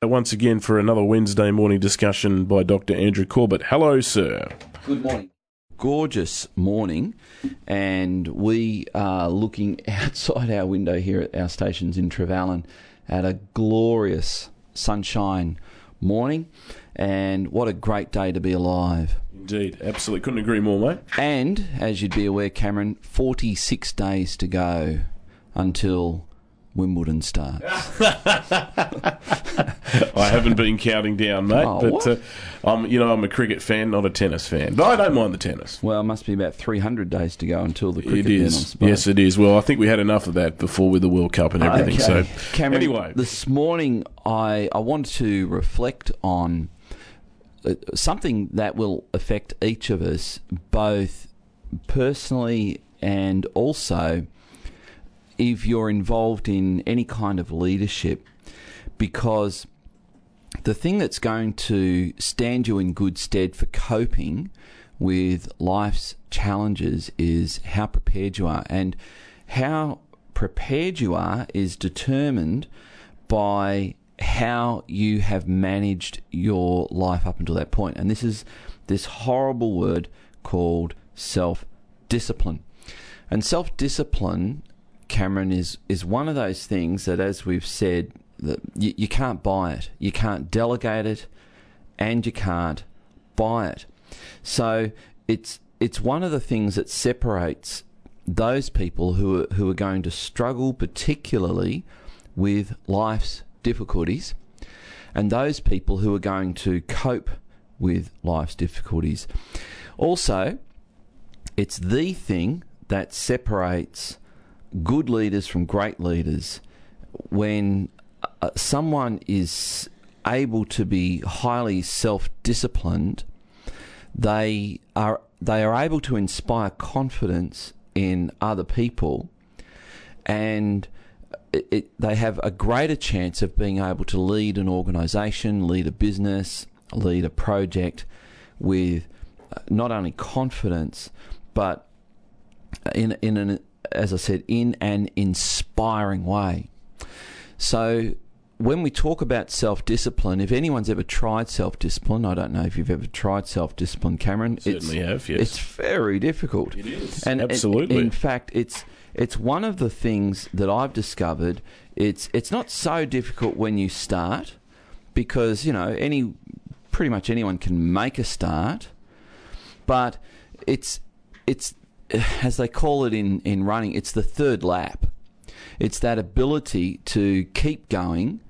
Uh, once again for another Wednesday morning discussion by Dr. Andrew Corbett. Hello, sir. Good morning. Gorgeous morning, and we are looking outside our window here at our stations in Trevallyn at a glorious sunshine morning. And what a great day to be alive. Indeed, absolutely. Couldn't agree more, mate. And, as you'd be aware, Cameron, 46 days to go until Wimbledon starts. I haven't been counting down, mate, Oh, but uh, I'm, you know, I'm a cricket fan, not a tennis fan. But I don't mind the tennis. Well, it must be about 300 days to go until the cricket It then, is. suppose. Yes, it is. Well, I think we had enough of that before with the World Cup and everything. Okay. So, Cameron, anyway, this morning I, I wanted to reflect on uh, something that will affect each of us, both personally and also if you're involved in any kind of leadership, because the thing that's going to stand you in good stead for coping with life's challenges is how prepared you are. And how prepared you are is determined by how you have managed your life up until that point. And this is this horrible word called self discipline. And self discipline, Cameron, is, is one of those things that, as we've said, that you, you can't buy it. You can't delegate it, and you can't buy it. So it's it's one of the things that separates those people who are, who are going to struggle particularly with life's difficulties and those people who are going to cope with life's difficulties. Also, it's the thing that separates good leaders from great leaders when uh, someone is able to be highly self-disciplined they are they are able to inspire confidence in other people and it, it, they have a greater chance of being able to lead an organization, lead a business, lead a project with uh, not only confidence but in in an as I said in an inspiring way. So when we talk about self discipline, if anyone's ever tried self discipline, I don't know if you've ever tried self discipline, Cameron. certainly it's, have, yes. It's very difficult. It is, And absolutely. in fact, it's it's one of the things that I've discovered. It's it's not so difficult when you start because you know any pretty much anyone can make a start, but it's it's as they call it in, in running, it's the third lap. It's that ability to keep going,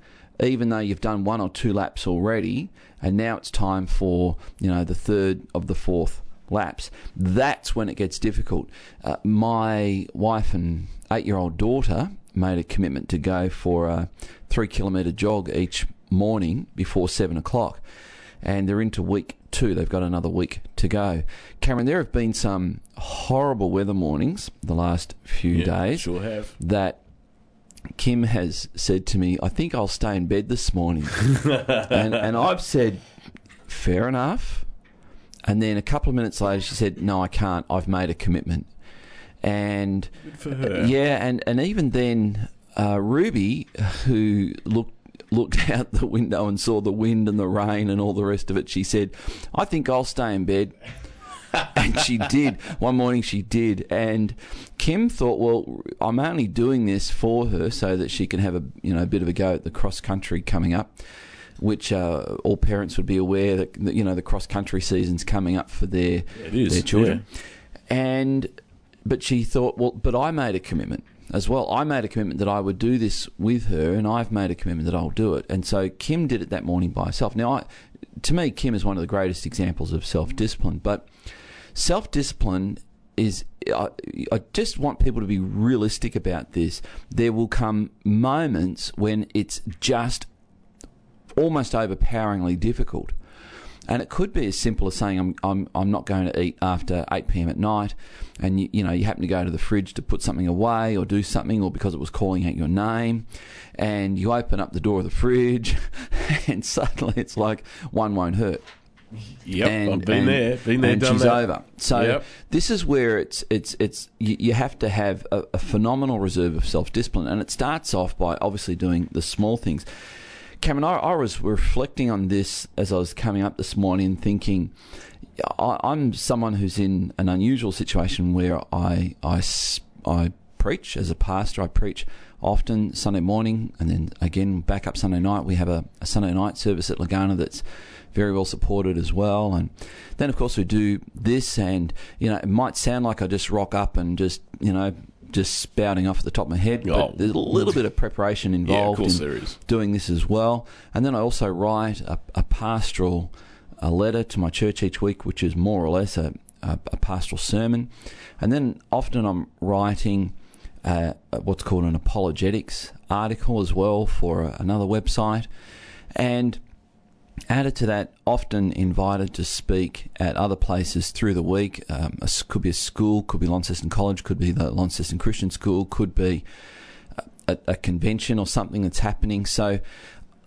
even though you've done one or two laps already, and now it's time for you know the third of the fourth laps. That's when it gets difficult. Uh, my wife and eight-year-old daughter made a commitment to go for a three-kilometre jog each morning before seven o'clock and they're into week two. They've got another week to go. Cameron, there have been some horrible weather mornings the last few yeah, days sure have. that Kim has said to me, I think I'll stay in bed this morning. and, and I've said, fair enough. And then a couple of minutes later, she said, no, I can't. I've made a commitment. And Good for her. yeah, and, and even then, uh, Ruby, who looked looked out the window and saw the wind and the rain and all the rest of it, she said, "I think I'll stay in bed." and she did. One morning she did, and Kim thought, "Well, I'm only doing this for her so that she can have a you know a bit of a go at the cross country coming up." Which uh, all parents would be aware that you know the cross country season's coming up for their is, their children, and but she thought, well, but I made a commitment as well. I made a commitment that I would do this with her, and I've made a commitment that I'll do it. And so Kim did it that morning by herself. Now, I, to me, Kim is one of the greatest examples of self discipline. But self discipline is. I, I just want people to be realistic about this. There will come moments when it's just almost overpoweringly difficult. And it could be as simple as saying, I'm, I'm, I'm not going to eat after 8 p.m. at night. And, you, you know, you happen to go to the fridge to put something away or do something, or because it was calling out your name. And you open up the door of the fridge, and suddenly it's like, one won't hurt. Yep, and, I've been and- there, been there, and done she's that. over. So Yep. this is where it's it's it's you, you have to have a, a phenomenal reserve of self discipline, and it starts off by obviously doing the small things. Cameron, I, I was reflecting on this as I was coming up this morning, thinking I, I'm someone who's in an unusual situation where I, I, I preach as a pastor. I preach often Sunday morning, and then again back up Sunday night. We have a, a Sunday night service at Legana that's very well supported as well. And then, of course, we do this, and you know, it might sound like I just rock up and just you know just spouting off at the top of my head, but Oh. there's a little bit of preparation Yeah, of involved in there is. doing this as well. And then I also write a, a pastoral a letter to my church each week, which is more or less a, a, a pastoral sermon. And then often I'm writing uh, what's called an apologetics article as well for another website. And added to that, often invited to speak at other places through the week. Um, could be a school, could be Launceston College, could be the Launceston Christian School, could be a, a convention or something that's happening. So,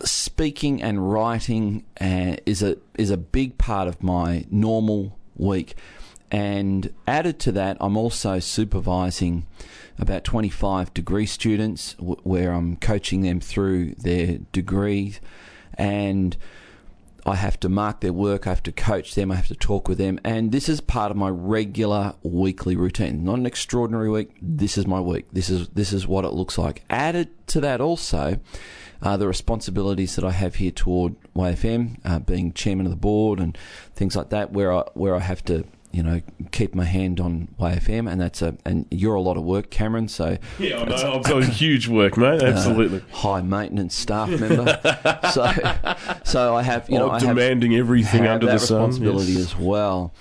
speaking and writing uh, is a is a big part of my normal week. And added to that, I'm also supervising about 25 degree students, w- where I'm coaching them through their degree and I have to mark their work, I have to coach them, I have to talk with them, and this is part of my regular weekly routine. Not an extraordinary week. This is my week. This is this is what it looks like. Added to that also. Uh, the responsibilities that I have here toward WayFM, uh, being chairman of the board and things like that, where I where I have to you know keep my hand on WayFM, and that's a and you're a lot of work, Cameron. So Yeah, I know. I'm so huge work, mate. Absolutely. uh, high maintenance staff member. so, so I have you know oh, I have, demanding everything have under the sun. responsibility Yes. as well.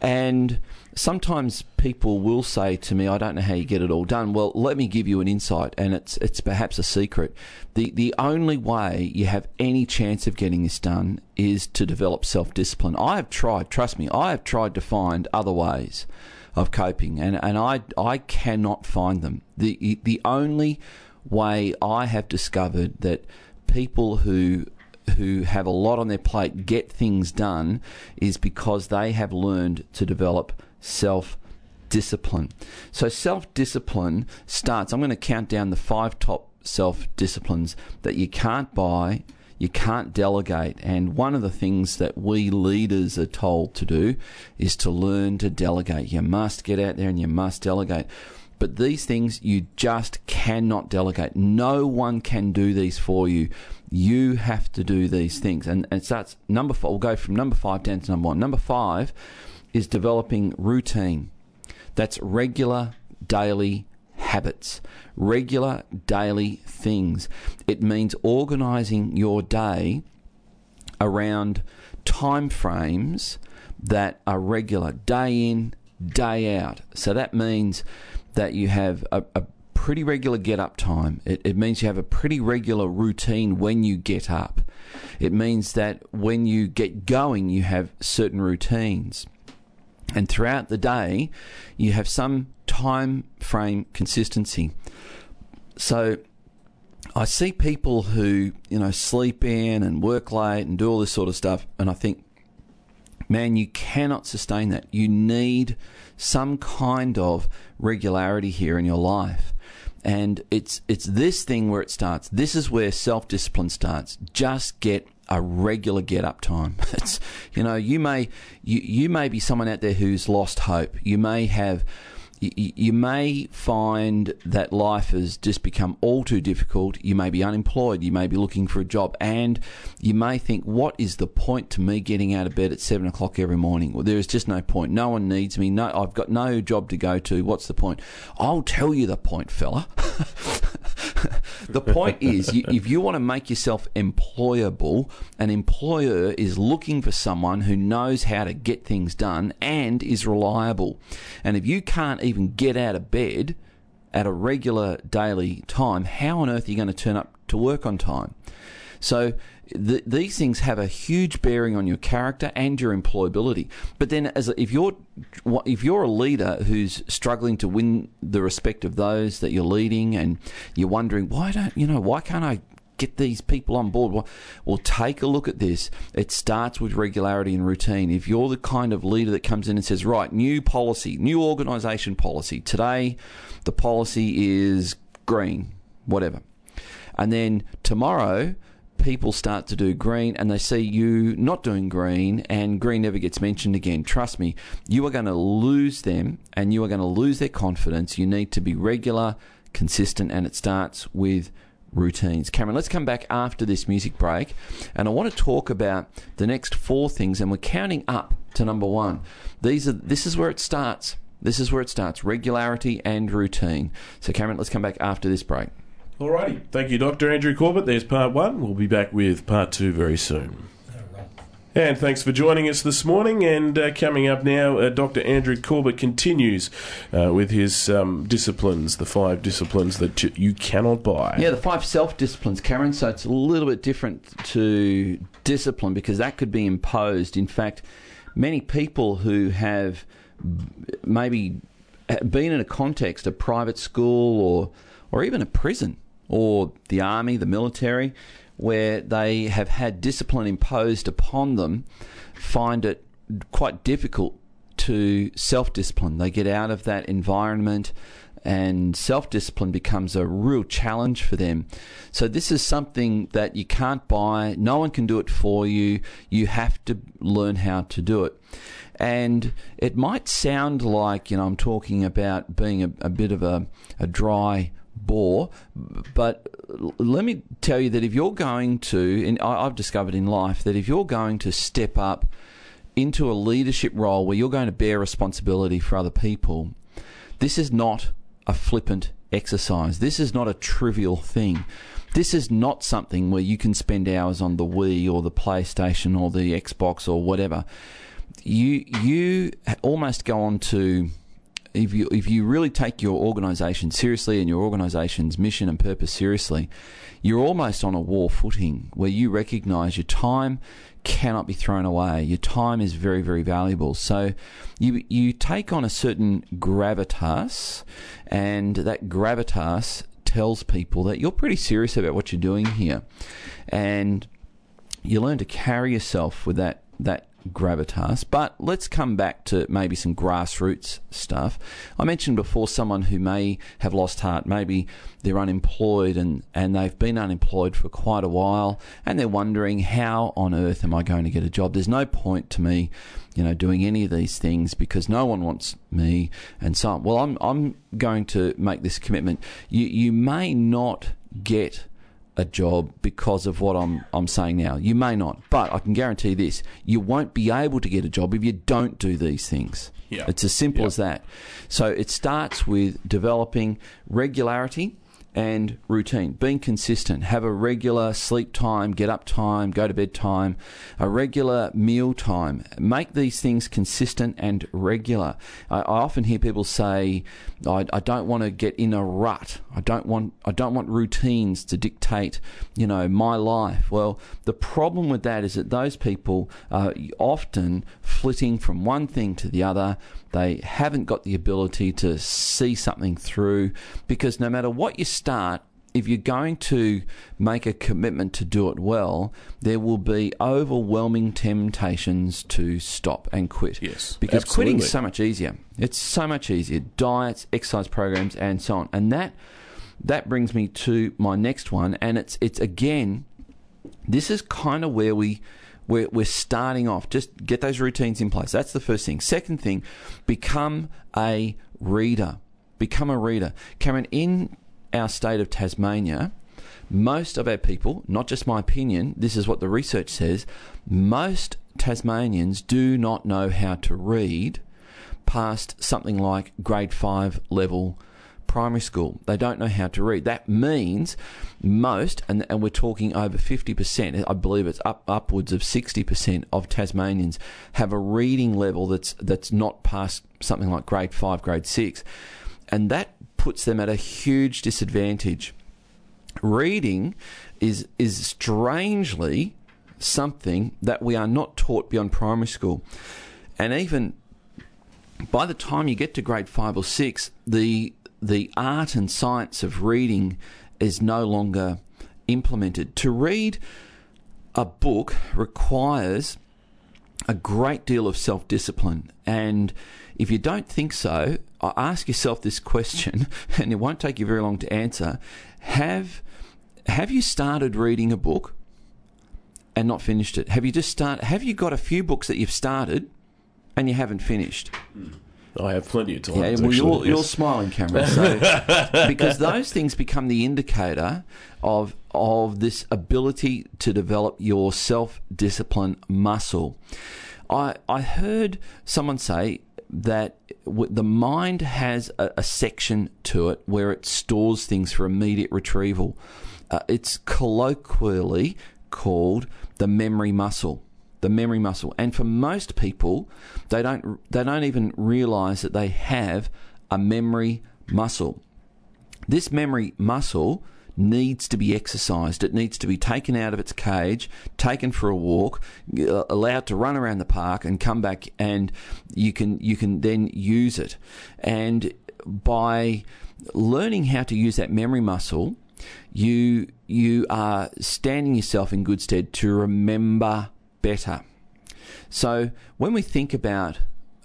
And sometimes people will say to me, "I don't know how you get it all done." Well, let me give you an insight, and it's it's perhaps a secret. the The only way you have any chance of getting this done is to develop self discipline. I have tried, trust me, I have tried to find other ways of coping, and and I I cannot find them. the The only way I have discovered that people who who have a lot on their plate get things done is because they have learned to develop self discipline. So self discipline starts I'm going to count down the five top self disciplines that you can't buy, you can't delegate. And one of the things that we leaders are told to do is to learn to delegate. You must get out there and you must delegate. But these things you just cannot delegate. No one can do these for you. You have to do these things. And, and it starts number four. We'll go from number five down to number one. Number five is developing routine. That's regular daily habits, regular daily things. It means organizing your day around time frames that are regular, day in, day out. So that means that you have a, a pretty regular get up time. It, it means you have a pretty regular routine when you get up. It means that when you get going, you have certain routines. And throughout the day, you have some time frame consistency. So I see people who, you know, sleep in and work late and do all this sort of stuff, and I think, man, you cannot sustain that. You need some kind of regularity here in your life. And it's it's this thing where it starts. This is where self discipline starts. Just get a regular get up time. It's you know you may you you may be someone out there who's lost hope. You may have you, you may find that life has just become all too difficult. You may be unemployed. You may be looking for a job, and you may think, "What is the point to me getting out of bed at seven o'clock every morning? Well, there is just no point. No one needs me. No, I've got no job to go to. What's the point? I'll tell you the point, fella. the point is, you, if you want to make yourself employable, an employer is looking for someone who knows how to get things done and is reliable. And if you can't even get out of bed at a regular daily time, how on earth are you going to turn up to work on time? So th- these things have a huge bearing on your character and your employability. But then, as a, if you're if you're a leader who's struggling to win the respect of those that you're leading, and you're wondering why don't you know why can't I get these people on board? Well, well, take a look at this. It starts with regularity and routine. If you're the kind of leader that comes in and says, right, new policy, new organisation policy. Today, the policy is green, whatever. And then tomorrow, people start to do green and they see you not doing green and green never gets mentioned again. Trust me, you are going to lose them and you are going to lose their confidence. You need to be regular, consistent, and it starts with routines. Cameron, let's come back after this music break and I want to talk about the next four things and we're counting up to number 1. These are this is where it starts. This is where it starts regularity and routine. So, Cameron, let's come back after this break. Alrighty. Thank you, Dr. Andrew Corbett. There's part one. We'll be back with part two very soon. And thanks for joining us this morning. And uh, coming up now, uh, Dr. Andrew Corbett continues uh, with his um, disciplines, the five disciplines that you cannot buy. Yeah, the five self disciplines, Karen. So it's a little bit different to discipline because that could be imposed. In fact, many people who have maybe been in a context, a private school or, or even a prison or the army, the military, where they have had discipline imposed upon them, find it quite difficult to self discipline. They get out of that environment and self discipline becomes a real challenge for them. So, this is something that you can't buy, no one can do it for you. You have to learn how to do it. And it might sound like, you know, I'm talking about being a, a bit of a, a dry bore, but let me tell you that if you're going to, and I've discovered in life that if you're going to step up into a leadership role where you're going to bear responsibility for other people, this is not a flippant exercise. This is not a trivial thing. This is not something where you can spend hours on the Wii or the PlayStation or the Xbox or whatever you you almost go on to if you if you really take your organisation seriously and your organisation's mission and purpose seriously, you're almost on a war footing where you recognise your time cannot be thrown away. Your time is very very valuable. So you you take on a certain gravitas, and that gravitas tells people that you're pretty serious about what you're doing here, and you learn to carry yourself with that that gravitas. But let's come back to maybe some grassroots stuff. I mentioned before someone who may have lost heart, maybe they're unemployed and, and they've been unemployed for quite a while and they're wondering how on earth am I going to get a job? There's no point to me, you know, doing any of these things because no one wants me and so on. Well, I'm I'm going to make this commitment. You you may not get a job because of what I'm I'm saying now. You may not, but I can guarantee this: you won't be able to get a job if you don't do these things. Yeah. It's as simple as that. So it starts with developing regularity and routine, being consistent, have a regular sleep time, get up time, go to bed time, a regular meal time. Make these things consistent and regular. I, I often hear people say, I, I, don't want to get in a rut. I don't want I don't want routines to dictate, you know, my life. Well, the problem with that is that those people are often flitting from one thing to the other they haven't got the ability to see something through because no matter what you start, if you're going to make a commitment to do it well, there will be overwhelming temptations to stop and quit. Yes. Because absolutely. quitting is so much easier. It's so much easier. Diets, exercise programs, and so on. And that that brings me to my next one, and it's it's again, this is kind of where we we're, we're starting off. Just get those routines in place. That's the first thing. Second thing, become a reader. Become a reader. Cameron, in our state of Tasmania, most of our people, not just my opinion, this is what the research says, most Tasmanians do not know how to read past something like grade 5 level primary school. They don't know how to read. That means most, and, and we're talking over 50%, I believe it's up upwards of 60% of Tasmanians have a reading level that's, that's not past something like grade 5, grade 6. And that puts them at a huge disadvantage. Reading is, is strangely something that we are not taught beyond primary school. And even by the time you get to grade five or six, the the art and science of reading is no longer implemented. To read a book requires a great deal of self discipline. And if you don't think so, ask yourself this question, and it won't take you very long to answer. Have, have you started reading a book? and not finished it? Have you just start? Have you got a few books that you've started and you haven't finished? Hmm. I have plenty of time. Yeah, well, you're, you're smiling, Cameron. So, because those things become the indicator of of this ability to develop your self discipline muscle. I I heard someone say that the mind has a, a section to it where it stores things for immediate retrieval. Uh, it's colloquially called the memory muscle the memory muscle. And for most people, they don't they don't even realize that they have a memory muscle. This memory muscle needs to be exercised. It needs to be taken out of its cage, taken for a walk, uh, allowed to run around the park and come back and you can you can then use it. And by learning how to use that memory muscle, you you are standing yourself in good stead to remember better. So when we think about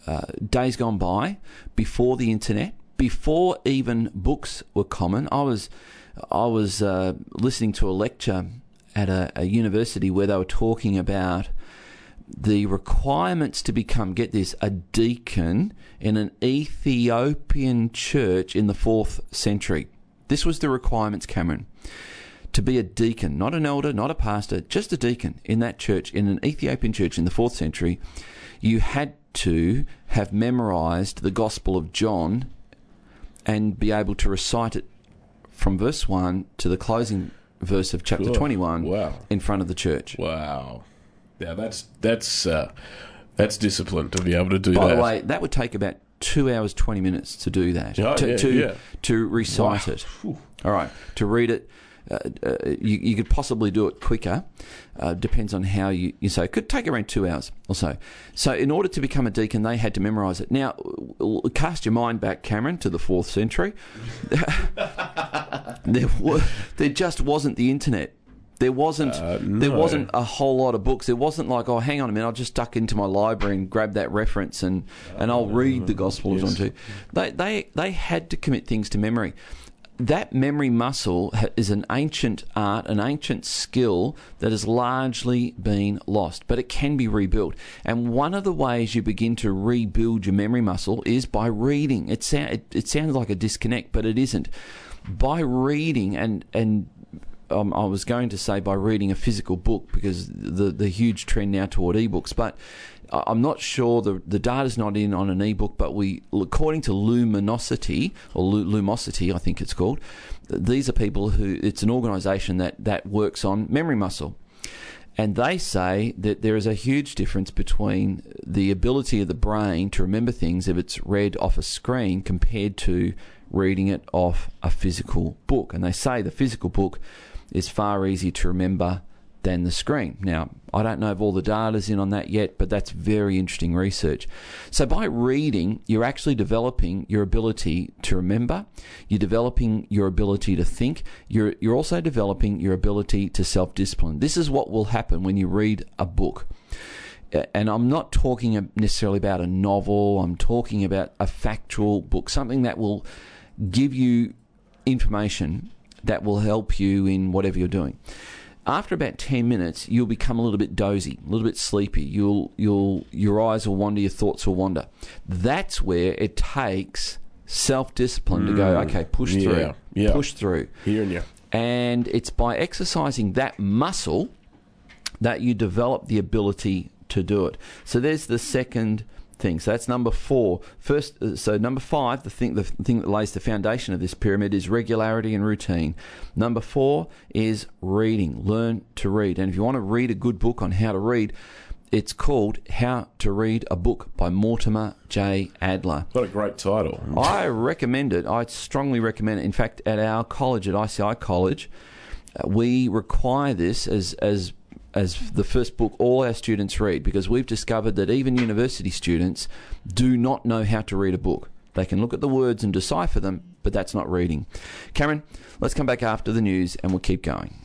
uh, days gone by, before the internet, before even books were common, I was I was uh, listening to a lecture at a, a university where they were talking about the requirements to become, get this, a deacon in an Ethiopian church in the fourth century. This was the requirements, Cameron. To be a deacon, not an elder, not a pastor, just a deacon in that church, in an Ethiopian church in the fourth century, you had to have memorized the Gospel of John and be able to recite it from verse 1 to the closing verse of chapter Good. 21 Wow. in front of the church. Wow. Yeah, that's that's uh, that's discipline to be able to do By that. the way, that would take about two hours twenty minutes to do that. Oh, to yeah, to, yeah. to recite Wow. it. All right, to read it. Uh, uh, you, you could possibly do it quicker. Uh, depends on how you, you say. It could take around two hours or so. So, in order to become a deacon, they had to memorise it. Now, cast your mind back, Cameron, to the fourth century. there, were, there just wasn't the internet. There wasn't. Uh, There wasn't a whole lot of books. It wasn't like, oh, hang on a minute, I'll just duck into my library and grab that reference and, and I'll read the Gospel of yes. John too. They, they, they had to commit things to memory. That memory muscle is an ancient art, an ancient skill that has largely been lost, but it can be rebuilt. And one of the ways you begin to rebuild your memory muscle is by reading. It, sound, it, it sounds like a disconnect, but it isn't. By reading and, and um, I was going to say by reading a physical book because the the huge trend now toward ebooks, but I'm not sure the the data's not in on an ebook. But we, according to Luminosity or Lumosity, I think it's called. These are people who it's an organisation that that works on memory muscle. And they say that there is a huge difference between the ability of the brain to remember things if it's read off a screen compared to reading it off a physical book. And they say the physical book is far easier to remember than the screen. Now, I don't know if all the data's in on that yet, but that's very interesting research. So by reading, you're actually developing your ability to remember, you're developing your ability to think, you're you're also developing your ability to self-discipline. This is what will happen when you read a book. And I'm not talking necessarily about a novel, I'm talking about a factual book, something that will give you information that will help you in whatever you're doing. After about 10 minutes, you'll become a little bit dozy, a little bit sleepy. You'll, you'll, your eyes will wander, your thoughts will wander. That's where it takes self discipline to go, okay, push Mm. Yeah, through, yeah. push through. Hearing you. And it's by exercising that muscle that you develop the ability to do it. So there's the second thing. So that's number four. First, uh, so number five, the thing, the thing that lays the foundation of this pyramid is regularity and routine. Number four is reading. Learn to read. And if you want to read a good book on how to read, it's called How to Read a Book by Mortimer J. Adler. What a great title. I recommend it. I strongly recommend it. In fact, at our college, at ICI College, uh, we require this as as as the first book all our students read because we've discovered that even university students do not know how to read a book. They can look at the words and decipher them, but that's not reading. Cameron, let's come back after the news and we'll keep going.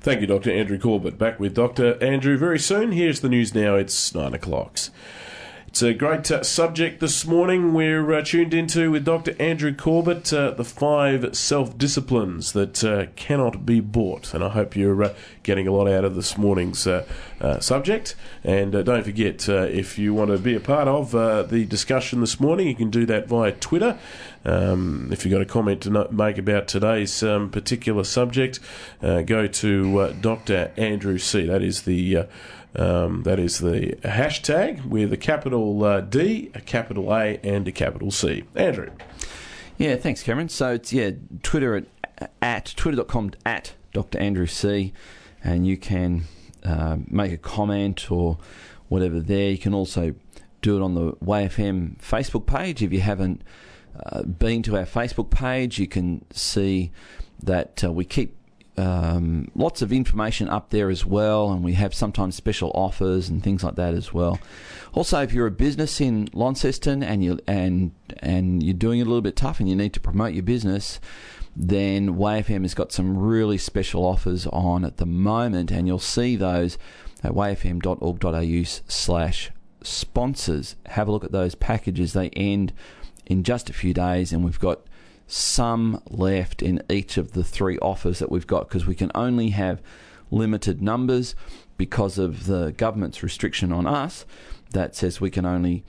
Thank you, Dr. Andrew Corbett. Back with Dr. Andrew very soon. Here's the news now. It's nine o'clock. It's a great uh, subject this morning. We're uh, tuned into with Dr. Andrew Corbett uh, the five self disciplines that uh, cannot be bought. And I hope you're uh, getting a lot out of this morning's uh, subject. And don't forget, if you want to be a part of the discussion this morning, you can do that via Twitter. Um, if you've got a comment to make about today's um, particular subject, go to Dr. Andrew C. That is the um, that is the hashtag with a capital uh, D, a capital A, and a capital C. Andrew. Yeah, thanks, Cameron. So it's yeah, Twitter at, at twitter.com at Dr. Andrew C, and you can uh, make a comment or whatever there. You can also do it on the WayFM Facebook page. If you haven't uh, been to our Facebook page, you can see that uh, we keep um, lots of information up there as well, and we have sometimes special offers and things like that as well. Also, if you're a business in Launceston and you and and you're doing it a little bit tough and you need to promote your business, then WayFM has got some really special offers on at the moment, and you'll see those at wayfm.org.au slash sponsors. Have a look at those packages. They end in just a few days, and we've got some left in each of the three offers that we've got because we can only have limited numbers because of the government's restriction on us that says we can only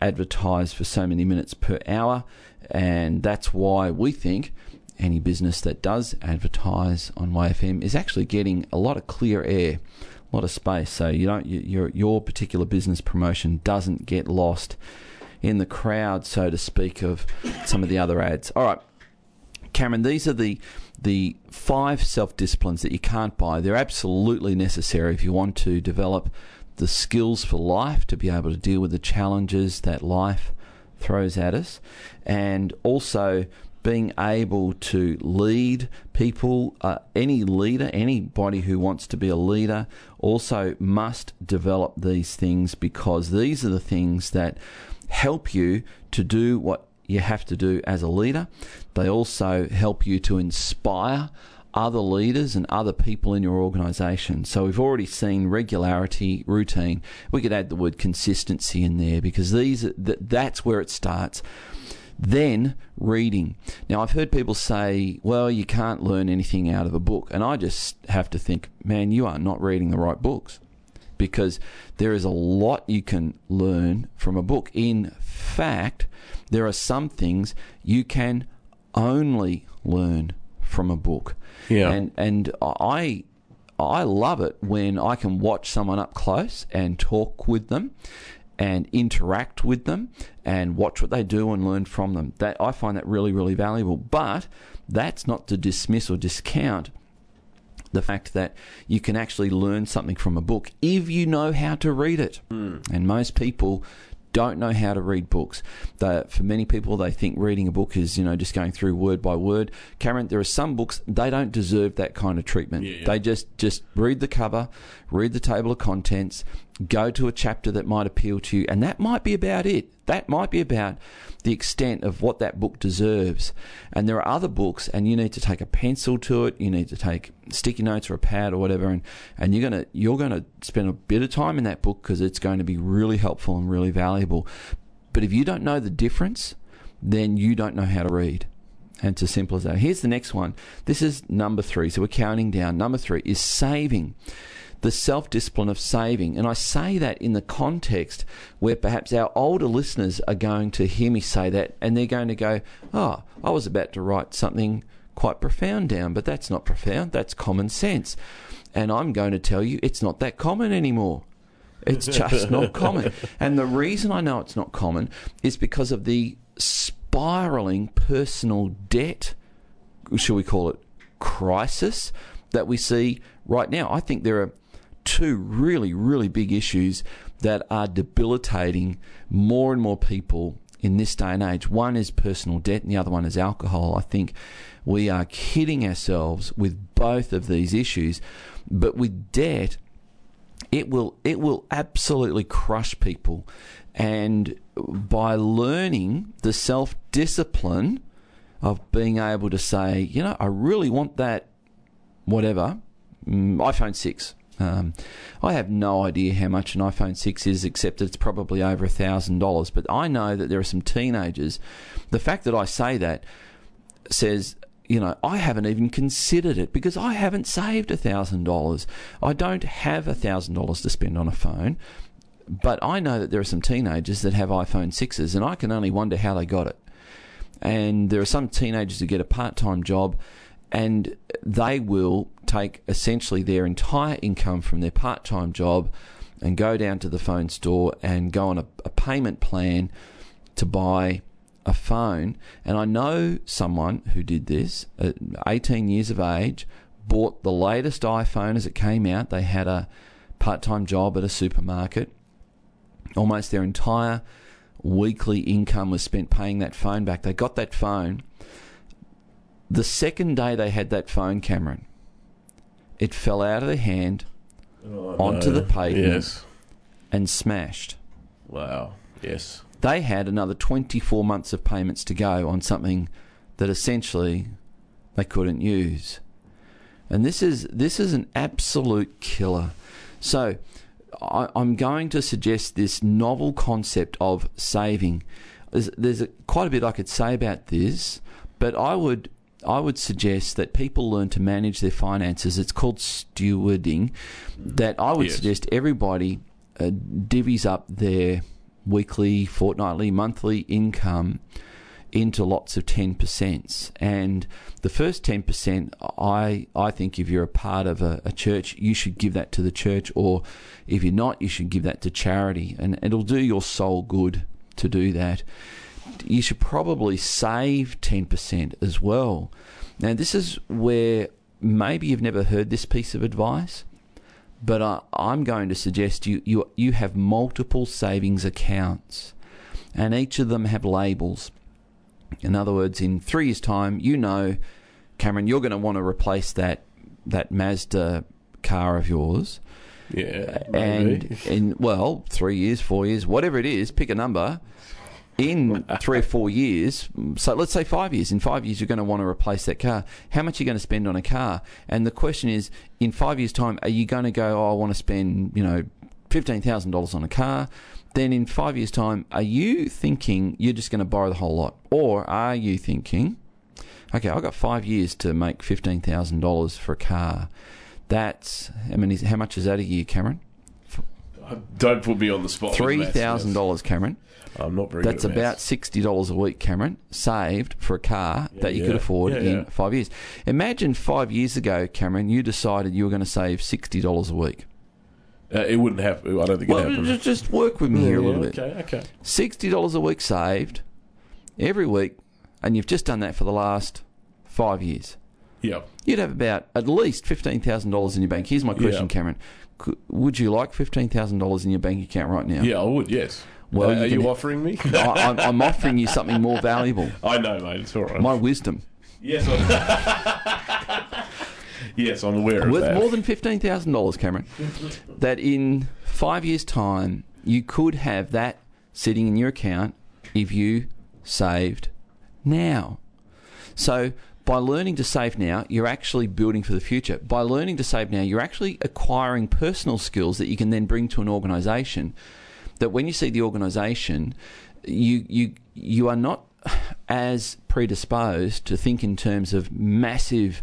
advertise for so many minutes per hour and that's why we think any business that does advertise on WayFM is actually getting a lot of clear air, a lot of space. So you don't your your particular business promotion doesn't get lost in the crowd, so to speak, of some of the other ads. All right, Cameron, these are the the five self disciplines that you can't buy. They're absolutely necessary if you want to develop the skills for life to be able to deal with the challenges that life throws at us, and also being able to lead people, uh, any leader, anybody who wants to be a leader, also must develop these things because these are the things that help you to do what you have to do as a leader. They also help you to inspire other leaders and other people in your organisation. So we've already seen regularity, routine. We could add the word consistency in there because these that's where it starts. Then reading. Now I've heard people say, "Well, you can't learn anything out of a book," and I just have to think, "Man, you are not reading the right books." Because there is a lot you can learn from a book. In fact, there are some things you can only learn from a book. Yeah. And and I I love it when I can watch someone up close and talk with them and interact with them and watch what they do and learn from them. That I find that really really valuable. But that's not to dismiss or discount the fact that you can actually learn something from a book if you know how to read it. Mm. And most people don't know how to read books. for many people, they think reading a book is, you know, just going through word by word. Cameron, there are some books they don't deserve that kind of treatment. Yeah, yeah. They just just read the cover, read the table of contents, go to a chapter that might appeal to you, and that might be about it. That might be about the extent of what that book deserves. And there are other books, and you need to take a pencil to it. You need to take sticky notes or a pad or whatever, and, and you're gonna you're gonna spend a bit of time in that book because it's going to be really helpful and really valuable. But if you don't know the difference, then you don't know how to read. And it's as simple as that. Here's the next one. This is number three. So we're counting down. Number three is saving the self discipline of saving. And I say that in the context where perhaps our older listeners are going to hear me say that and they're going to go, Oh, I was about to write something quite profound down, but that's not profound, that's common sense. And I'm going to tell you it's not that common anymore. It's just not common. And the reason I know it's not common is because of the spiraling personal debt, shall we call it crisis, that we see right now. I think there are two really, really big issues that are debilitating more and more people in this day and age. One is personal debt, and the other one is alcohol. I think we are kidding ourselves with both of these issues, but with debt, it will it will absolutely crush people, and by learning the self discipline of being able to say, you know, I really want that, whatever, mm, iPhone six Um, I have no idea how much an iPhone 6 is, except that it's probably over a $1,000. But I know that there are some teenagers. The fact that I say that says, you know, I haven't even considered it because I haven't saved a $1,000. I don't have a $1,000 to spend on a phone. But I know that there are some teenagers that have iPhone 6s, and I can only wonder how they got it. And there are some teenagers who get a part time job and they will take essentially their entire income from their part time job and go down to the phone store and go on a, a, payment plan to buy a phone. And I know someone who did this at 18 years of age, bought the latest iPhone as it came out. They had a part time job at a supermarket. Almost their entire weekly income was spent paying that phone back. They got that phone the second day they had that phone, Cameron, it fell out of their hand oh, onto no. the pavement yes. and smashed. Wow. Yes. They had another 24 months of payments to go on something that essentially they couldn't use. And this is this is an absolute killer. So I, am going to suggest this novel concept of saving. There's, there's a, quite a bit I could say about this, but I would I would suggest that people learn to manage their finances. It's called stewarding. That I would yes. suggest everybody uh, divvies up their weekly, fortnightly, monthly income into lots of 10%. And the first 10%, I, I think if you're a part of a, a, church, you should give that to the church, or if you're not, you should give that to charity. And it'll do your soul good to do that you should probably save 10% as well. Now, this is where maybe you've never heard this piece of advice, but I, I'm going to suggest you, you, you have multiple savings accounts, and each of them have labels. In other words, in three years' time, you know, Cameron, you're going to want to replace that that Mazda car of yours. Yeah, and in well, three years, four years, whatever it is, pick a number in three or four years, so let's say five years, in five years you're going to want to replace that car. How much are you going to spend on a car? And the question is, in five years' time, are you going to go, oh, I want to spend, you know, $15,000 on a car? Then in five years' time, are you thinking you're just going to borrow the whole lot? Or are you thinking, okay, I've got five years to make $15,000 for a car. That's, I mean, how much is that a year, Cameron? Don't put me on the spot. Three thousand dollars, Cameron. I'm not very. That's about sixty dollars a week, Cameron, saved for a car yeah, that you yeah. could afford yeah, in five years. Imagine five years ago, Cameron, you decided you were going to save sixty dollars a week. Uh, it wouldn't happen. I don't think well, it happened. Just work with me here a little bit. Okay, okay. Sixty dollars a week saved every week, and you've just done that for the last five years. Yeah. You'd have about at least fifteen thousand dollars in your bank. Here's my question, Cameron: Would you like fifteen thousand dollars in your bank account right now? Yeah, I would. Yes. Well, uh, you are you offering me? I, am offering you something more valuable. I know, mate. It's all right. My wisdom. Yes. I'm yes, I'm aware of Worth that. more than fifteen thousand dollars, Cameron. that in five years' time, you could have that sitting in your account if you saved now. So by learning to save now, you're actually building for the future. By learning to save now, you're actually acquiring personal skills that you can then bring to an organisation that when you see the organisation, you you you are not as predisposed to think in terms of massive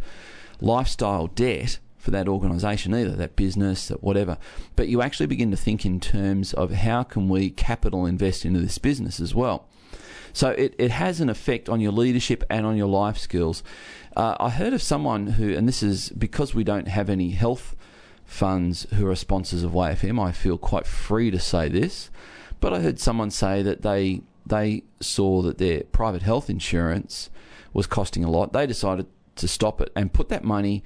lifestyle debt for that organisation either, that business, that whatever. But you actually begin to think in terms of how can we capital invest into this business as well. So it, it has an effect on your leadership and on your life skills. Uh, I heard of someone who, and this is because we don't have any health funds who are sponsors of WayFM. I feel quite free to say this, but I heard someone say that they they saw that their private health insurance was costing a lot. They decided to stop it and put that money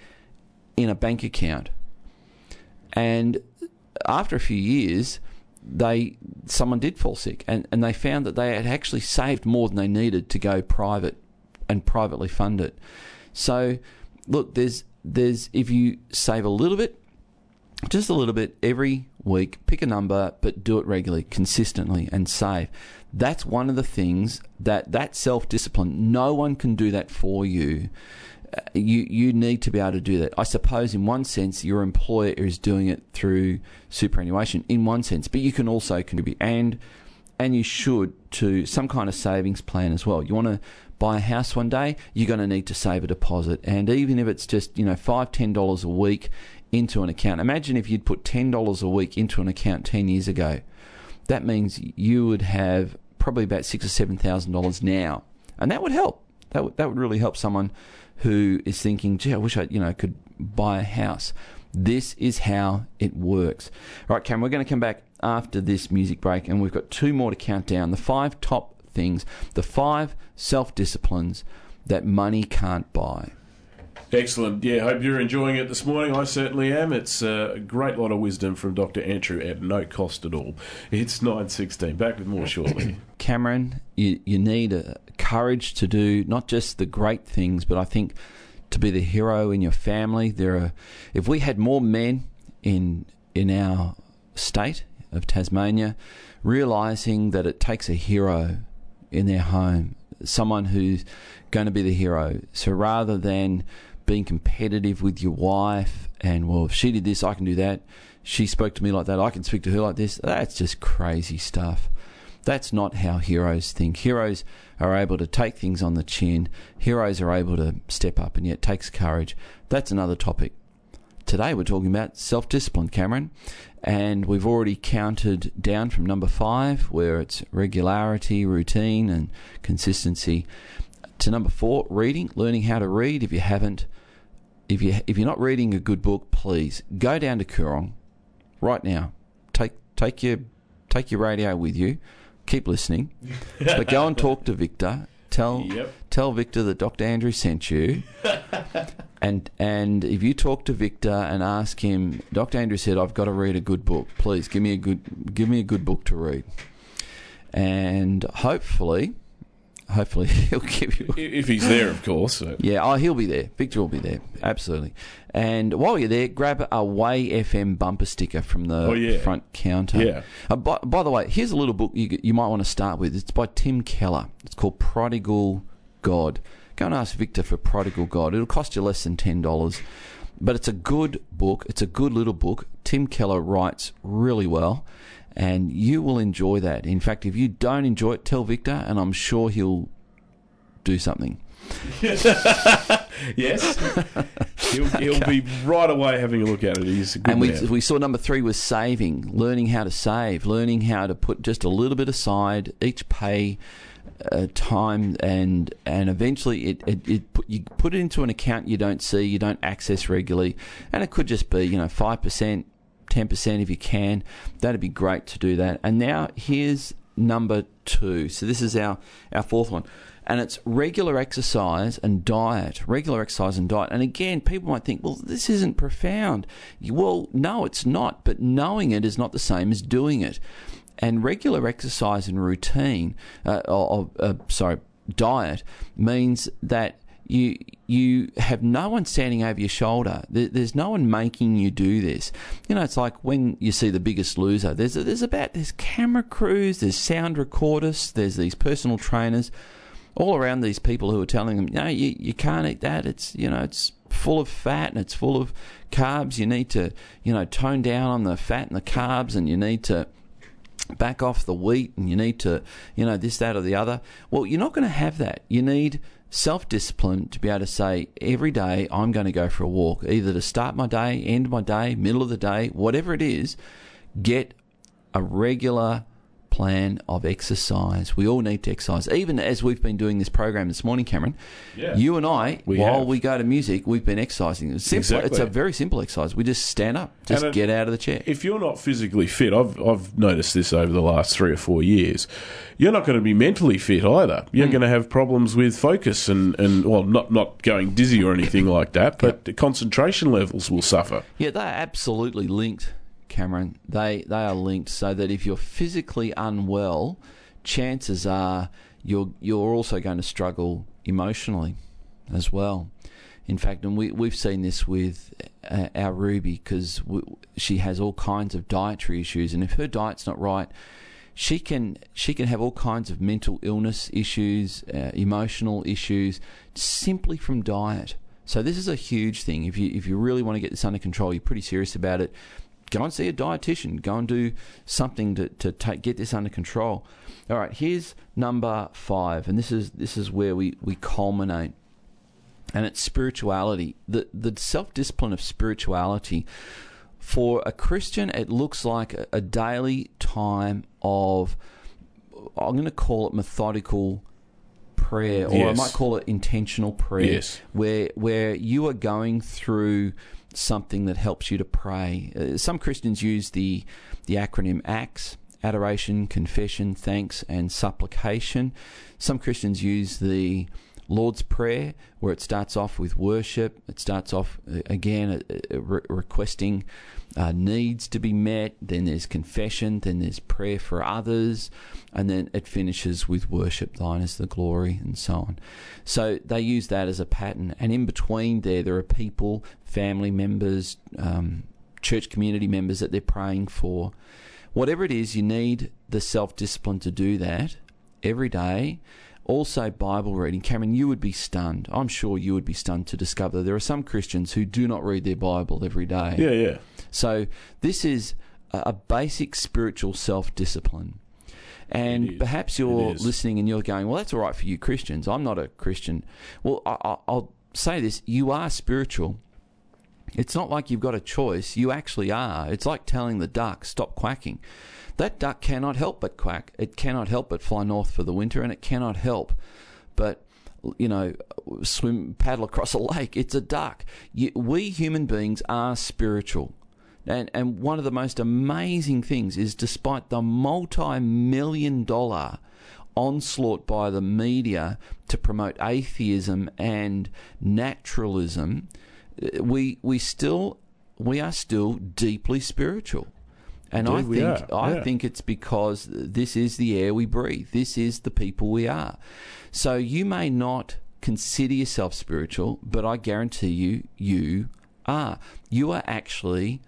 in a bank account. And after a few years, they someone did fall sick and, and they found that they had actually saved more than they needed to go private and privately fund it. So look, there's there's if you save a little bit just a little bit every week, pick a number, but do it regularly, consistently, and save. That's one of the things that that self discipline, no one can do that for you. uh, you you need to be able to do that. I suppose in one sense your employer is doing it through superannuation in one sense, but you can also contribute and and you should to some kind of savings plan as well. You want to buy a house one day, you're going to need to save a deposit, and even if it's just you know five ten dollars a week into an account. Imagine if you'd put ten dollars a week into an account ten years ago. That means you would have probably about six or seven thousand dollars now, and that would help. That would, that would really help someone who is thinking, "Gee, I wish I you know could buy a house." This is how it works. All right, Cam, we're going to come back after this music break, and we've got two more to count down. The five top things, the five self disciplines that money can't buy. Excellent. Yeah, hope you're enjoying it this morning. I certainly am. It's uh, a great lot of wisdom from Dr. Andrew at no cost at all. It's 9.16. Back with more shortly. Cameron, you, you need a courage to do not just the great things, but I think to be the hero in your family. There are, if we had more men in in our state of Tasmania, realizing that it takes a hero in their home, someone who's going to be the hero. So rather than being competitive with your wife and well, if she did this, I can do that. She spoke to me like that. I can speak to her like this. That's just crazy stuff. That's not how heroes think. Heroes are able to take things on the chin. Heroes are able to step up, and yet takes courage. That's another topic. Today we're talking about self discipline, Cameron, and we've already counted down from number five, where it's regularity, routine, and consistency, to number four, reading, learning how to read. If you haven't, if you if you're not reading a good book, please go down to Koorong right now. Take take your take your radio with you keep listening. but go and talk to Victor. Tell Yep. tell Victor that Dr. Andrew sent you. and and if you talk to Victor and ask him, Dr. Andrew said, I've got to read a good book. Please give me a good give me a good book to read. And hopefully hopefully he'll give you If he's there, of course. So. yeah, oh, he'll be there. Victor will be there. Absolutely. And while you're there, grab a WayFM bumper sticker from the Oh, yeah. front counter. Yeah. Uh, by, by the way, here's a little book you, you might want to start with. It's by Tim Keller. It's called Prodigal God. Go and ask Victor for Prodigal God. It'll cost you less than $10. But it's a good book. It's a good little book. Tim Keller writes really well, and you will enjoy that. In fact, if you don't enjoy it, tell Victor, and I'm sure he'll do something. Yes. he'll he'll be right away having a look at it. He's a good And we, man. we saw number three was saving, learning how to save, learning how to put just a little bit aside each pay uh, time, and and eventually it, it, it put, you put it into an account you don't see, you don't access regularly, and it could just be you know five percent, ten percent if you can. That'd be great to do that. And now here's number two. So this is our our fourth one. And it's regular exercise and diet. Regular exercise and diet. And again, people might think, well, this isn't profound. Well, no, it's not. But knowing it is not the same as doing it. And regular exercise and routine, uh, or, uh, sorry, diet means that you you have no one standing over your shoulder. There's no one making you do this. You know, it's like when you see The Biggest Loser. There's there's about there's camera crews, there's sound recordists, there's these personal trainers, all around these people who are telling them, no, you you can't eat that. It's you know it's full of fat and it's full of carbs. You need to you know tone down on the fat and the carbs, and you need to back off the wheat and you need to, you know, this, that, or the other. Well, you're not going to have that. You need self discipline to be able to say, every day I'm going to go for a walk, either to start my day, end my day, middle of the day, whatever it is, get a regular plan of exercise. We all need to exercise. Even as we've been doing this program this morning, Cameron, Yeah. you and I, We while have. we go to music, we've been exercising. It's simple. It's a very simple exercise. We just stand up, just And get out of the chair. if you're not physically fit, I've I've noticed this over the last three or four years. You're not going to be mentally fit either. You're Hmm. going to have problems with focus and, and well, not not going dizzy or anything like that, but the concentration levels will suffer. Yeah, they're absolutely linked, Cameron. They they are linked so that if you're physically unwell, chances are you're you're also going to struggle emotionally as well. In fact, and we we've seen this with uh, our Ruby because she has all kinds of dietary issues, and if her diet's not right, she can she can have all kinds of mental illness issues, uh, emotional issues, simply from diet. So this is a huge thing. If you if you really want to get this under control, you're pretty serious about it. Go and see a dietitian. Go and do something to, to take, get this under control. All right, here's number five, and this is this is where we, we culminate. And it's spirituality. The the self discipline of spirituality. For a Christian, it looks like a, a daily time of I'm going to call it methodical prayer, or Yes. I might call it intentional prayer, Yes. where where you are going through something that helps you to pray. Uh, some Christians use the the acronym ACTS: adoration, confession, thanks, and supplication. Some Christians use the Lord's Prayer, where it starts off with worship. It starts off uh, again uh, uh, re- requesting uh, needs to be met. Then there's confession. Then there's prayer for others, and then it finishes with worship. Thine is the glory, and so on. So they use that as a pattern. And in between there, there are people, family members, um, church community members that they're praying for. Whatever it is, you need the self discipline to do that every day. Also, Bible reading. Cameron, you would be stunned. I'm sure you would be stunned to discover there are some Christians who do not read their Bible every day. Yeah, yeah. So this is a basic spiritual self discipline. And perhaps you're listening and you're going, well, that's all right for you Christians. I'm not a Christian. Well, I, I, I'll say this you are spiritual. It's not like you've got a choice. You actually are. It's like telling the duck, stop quacking. That duck cannot help but quack. It cannot help but fly north for the winter, and it cannot help but you know swim paddle across a lake it's a duck you, we human beings are spiritual and and one of the most amazing things is despite the multi-million dollar onslaught by the media to promote atheism and naturalism we we still we are still deeply spiritual and I Indeed we think I yeah. think it's because this is the air we breathe. This is the people we are. So you may not consider yourself spiritual, but I guarantee you, you are. You are actually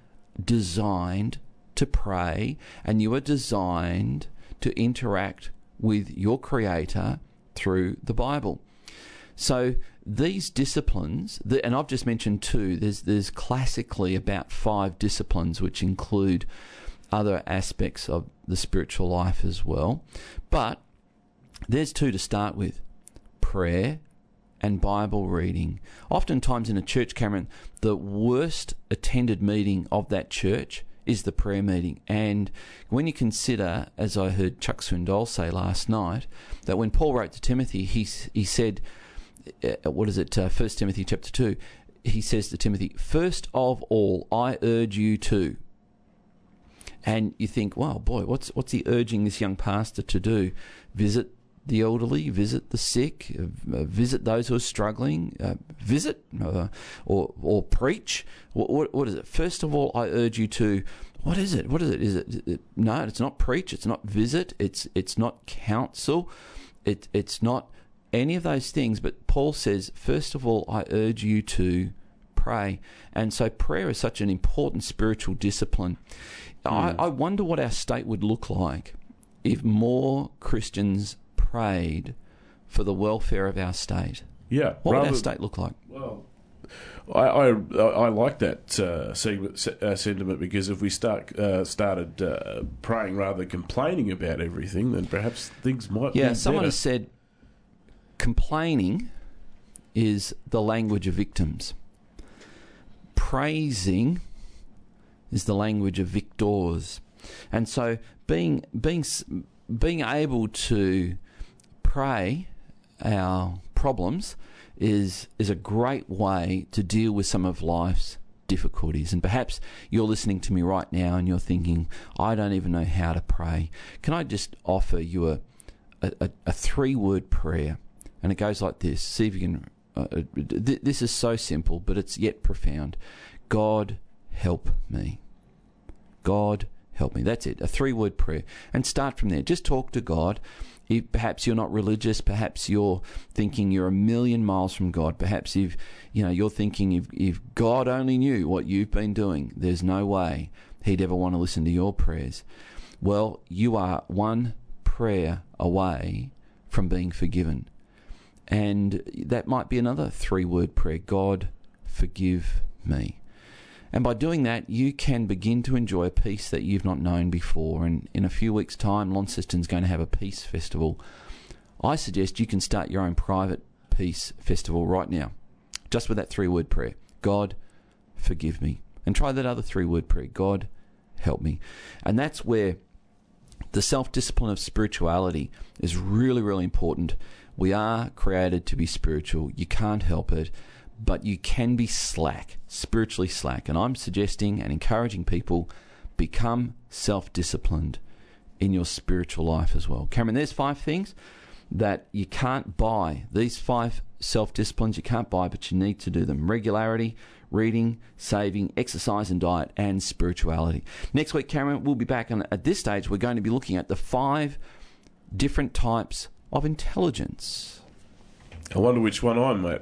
designed to pray, and you are designed to interact with your Creator through the Bible. So these disciplines, the, and I've just mentioned two. There's there's classically about five disciplines which include other aspects of the spiritual life as well. But there's two to start with: prayer and Bible reading. Oftentimes in a church, Cameron, the worst attended meeting of that church is the prayer meeting. And when you consider, as I heard Chuck Swindoll say last night, that when Paul wrote to Timothy, he he said, "What is it? Uh, First Timothy chapter two. He says to Timothy, First of all, I urge you to. And you think, wow, boy, what's what's he urging this young pastor to do? Visit the elderly, visit the sick, uh, uh, visit those who are struggling, uh, visit uh, or or preach. What, what what is it? First of all, I urge you to. What is it? What is it? Is it, it no? It's not preach. It's not visit. It's it's not counsel. It it's not any of those things. But Paul says, first of all, I urge you to pray. And so prayer is such an important spiritual discipline. I, I wonder what our state would look like if more Christians prayed for the welfare of our state. Yeah. What would our state look like? Well, I, I I like that uh, segment, uh, sentiment because if we start uh, started uh, praying rather than complaining about everything, then perhaps things might. Yeah, someone better. has said complaining is the language of victims. Praising is the language of victors. And so being being being able to pray our problems is is a great way to deal with some of life's difficulties. And perhaps you're listening to me right now and you're thinking, I don't even know how to pray. Can I just offer you a a, a, three word prayer? And it goes like this. See if you can. Uh, uh, th- this is so simple, but it's yet profound. God, help me. God, help me. That's it. A three word prayer. And start from there. Just talk to God. If perhaps you're not religious, perhaps you're thinking you're a million miles from God. Perhaps if you know you're thinking if, if God only knew what you've been doing, there's no way He'd ever want to listen to your prayers. Well, you are one prayer away from being forgiven. And that might be another three word prayer God, forgive me. And by doing that, you can begin to enjoy a peace that you've not known before. And in a few weeks' time, Launceston's going to have a peace festival. I suggest you can start your own private peace festival right now, just with that three word prayer God, forgive me. And try that other three word prayer God, help me. And that's where the self discipline of spirituality is really, really important. We are created to be spiritual. You can't help it but you can be slack, spiritually slack. And I'm suggesting and encouraging people become self disciplined in your spiritual life as well. Cameron, there's five things that you can't buy. These five self disciplines you can't buy, but you need to do them regularity, reading, saving, exercise and diet, and spirituality. Next week, Cameron, we'll be back. And at this stage, we're going to be looking at the five different types of intelligence. I wonder which one I'm, mate.